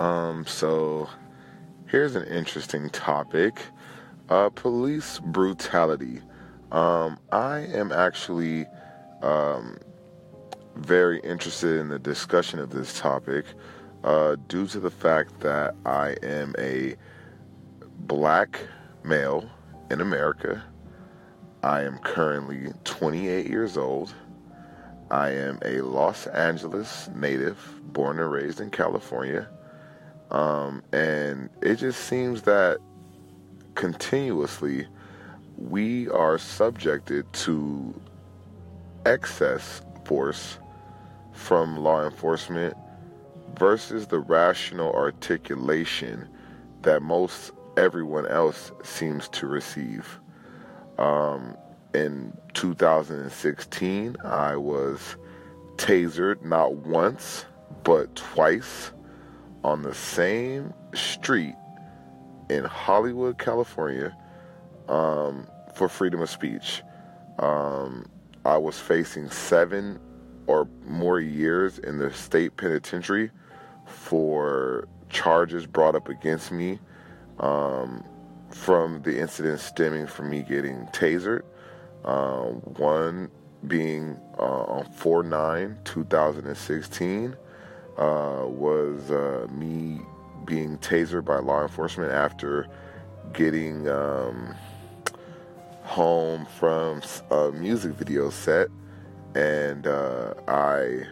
Um, so here's an interesting topic uh, police brutality. Um, I am actually um, very interested in the discussion of this topic uh, due to the fact that I am a black male in America. I am currently 28 years old. I am a Los Angeles native, born and raised in California. Um, and it just seems that continuously we are subjected to excess force from law enforcement versus the rational articulation that most everyone else seems to receive. Um, in 2016, I was tasered not once, but twice on the same street in Hollywood, California, um, for freedom of speech. Um, I was facing seven or more years in the state penitentiary for charges brought up against me um, from the incident stemming from me getting tasered. Uh, one being uh, on 4 9 2016 uh, was uh, me being tasered by law enforcement after getting um, home from a music video set. And uh, I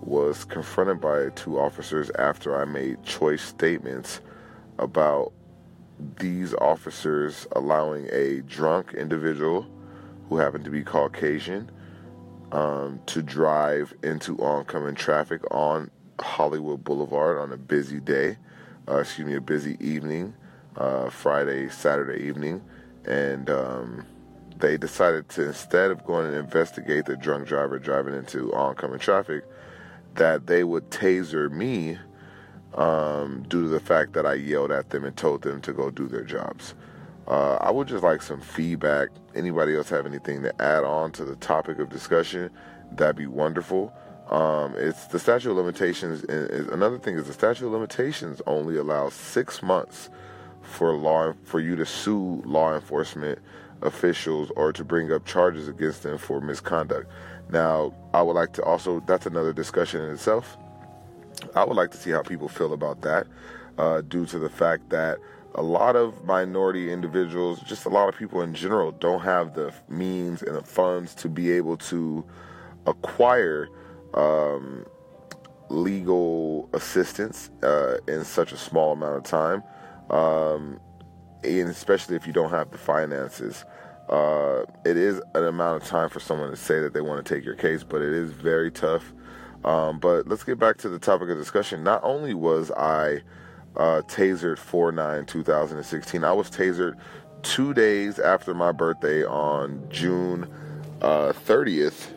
was confronted by two officers after I made choice statements about these officers allowing a drunk individual who happened to be Caucasian um, to drive into oncoming traffic on Hollywood Boulevard on a busy day, uh, excuse me, a busy evening, uh, Friday, Saturday evening, and um, they decided to instead of going and investigate the drunk driver driving into oncoming traffic, that they would taser me um, due to the fact that I yelled at them and told them to go do their jobs. Uh, I would just like some feedback. Anybody else have anything to add on to the topic of discussion? That'd be wonderful. Um, it's the statute of limitations. Is, another thing is the statute of limitations only allows six months for law for you to sue law enforcement officials or to bring up charges against them for misconduct. Now, I would like to also that's another discussion in itself. I would like to see how people feel about that, uh, due to the fact that a lot of minority individuals, just a lot of people in general, don't have the means and the funds to be able to acquire um, legal assistance uh, in such a small amount of time, um, and especially if you don't have the finances. Uh, it is an amount of time for someone to say that they want to take your case, but it is very tough. Um, but let's get back to the topic of discussion. Not only was I uh, tasered 4 9 2016. I was tasered two days after my birthday on June uh, 30th,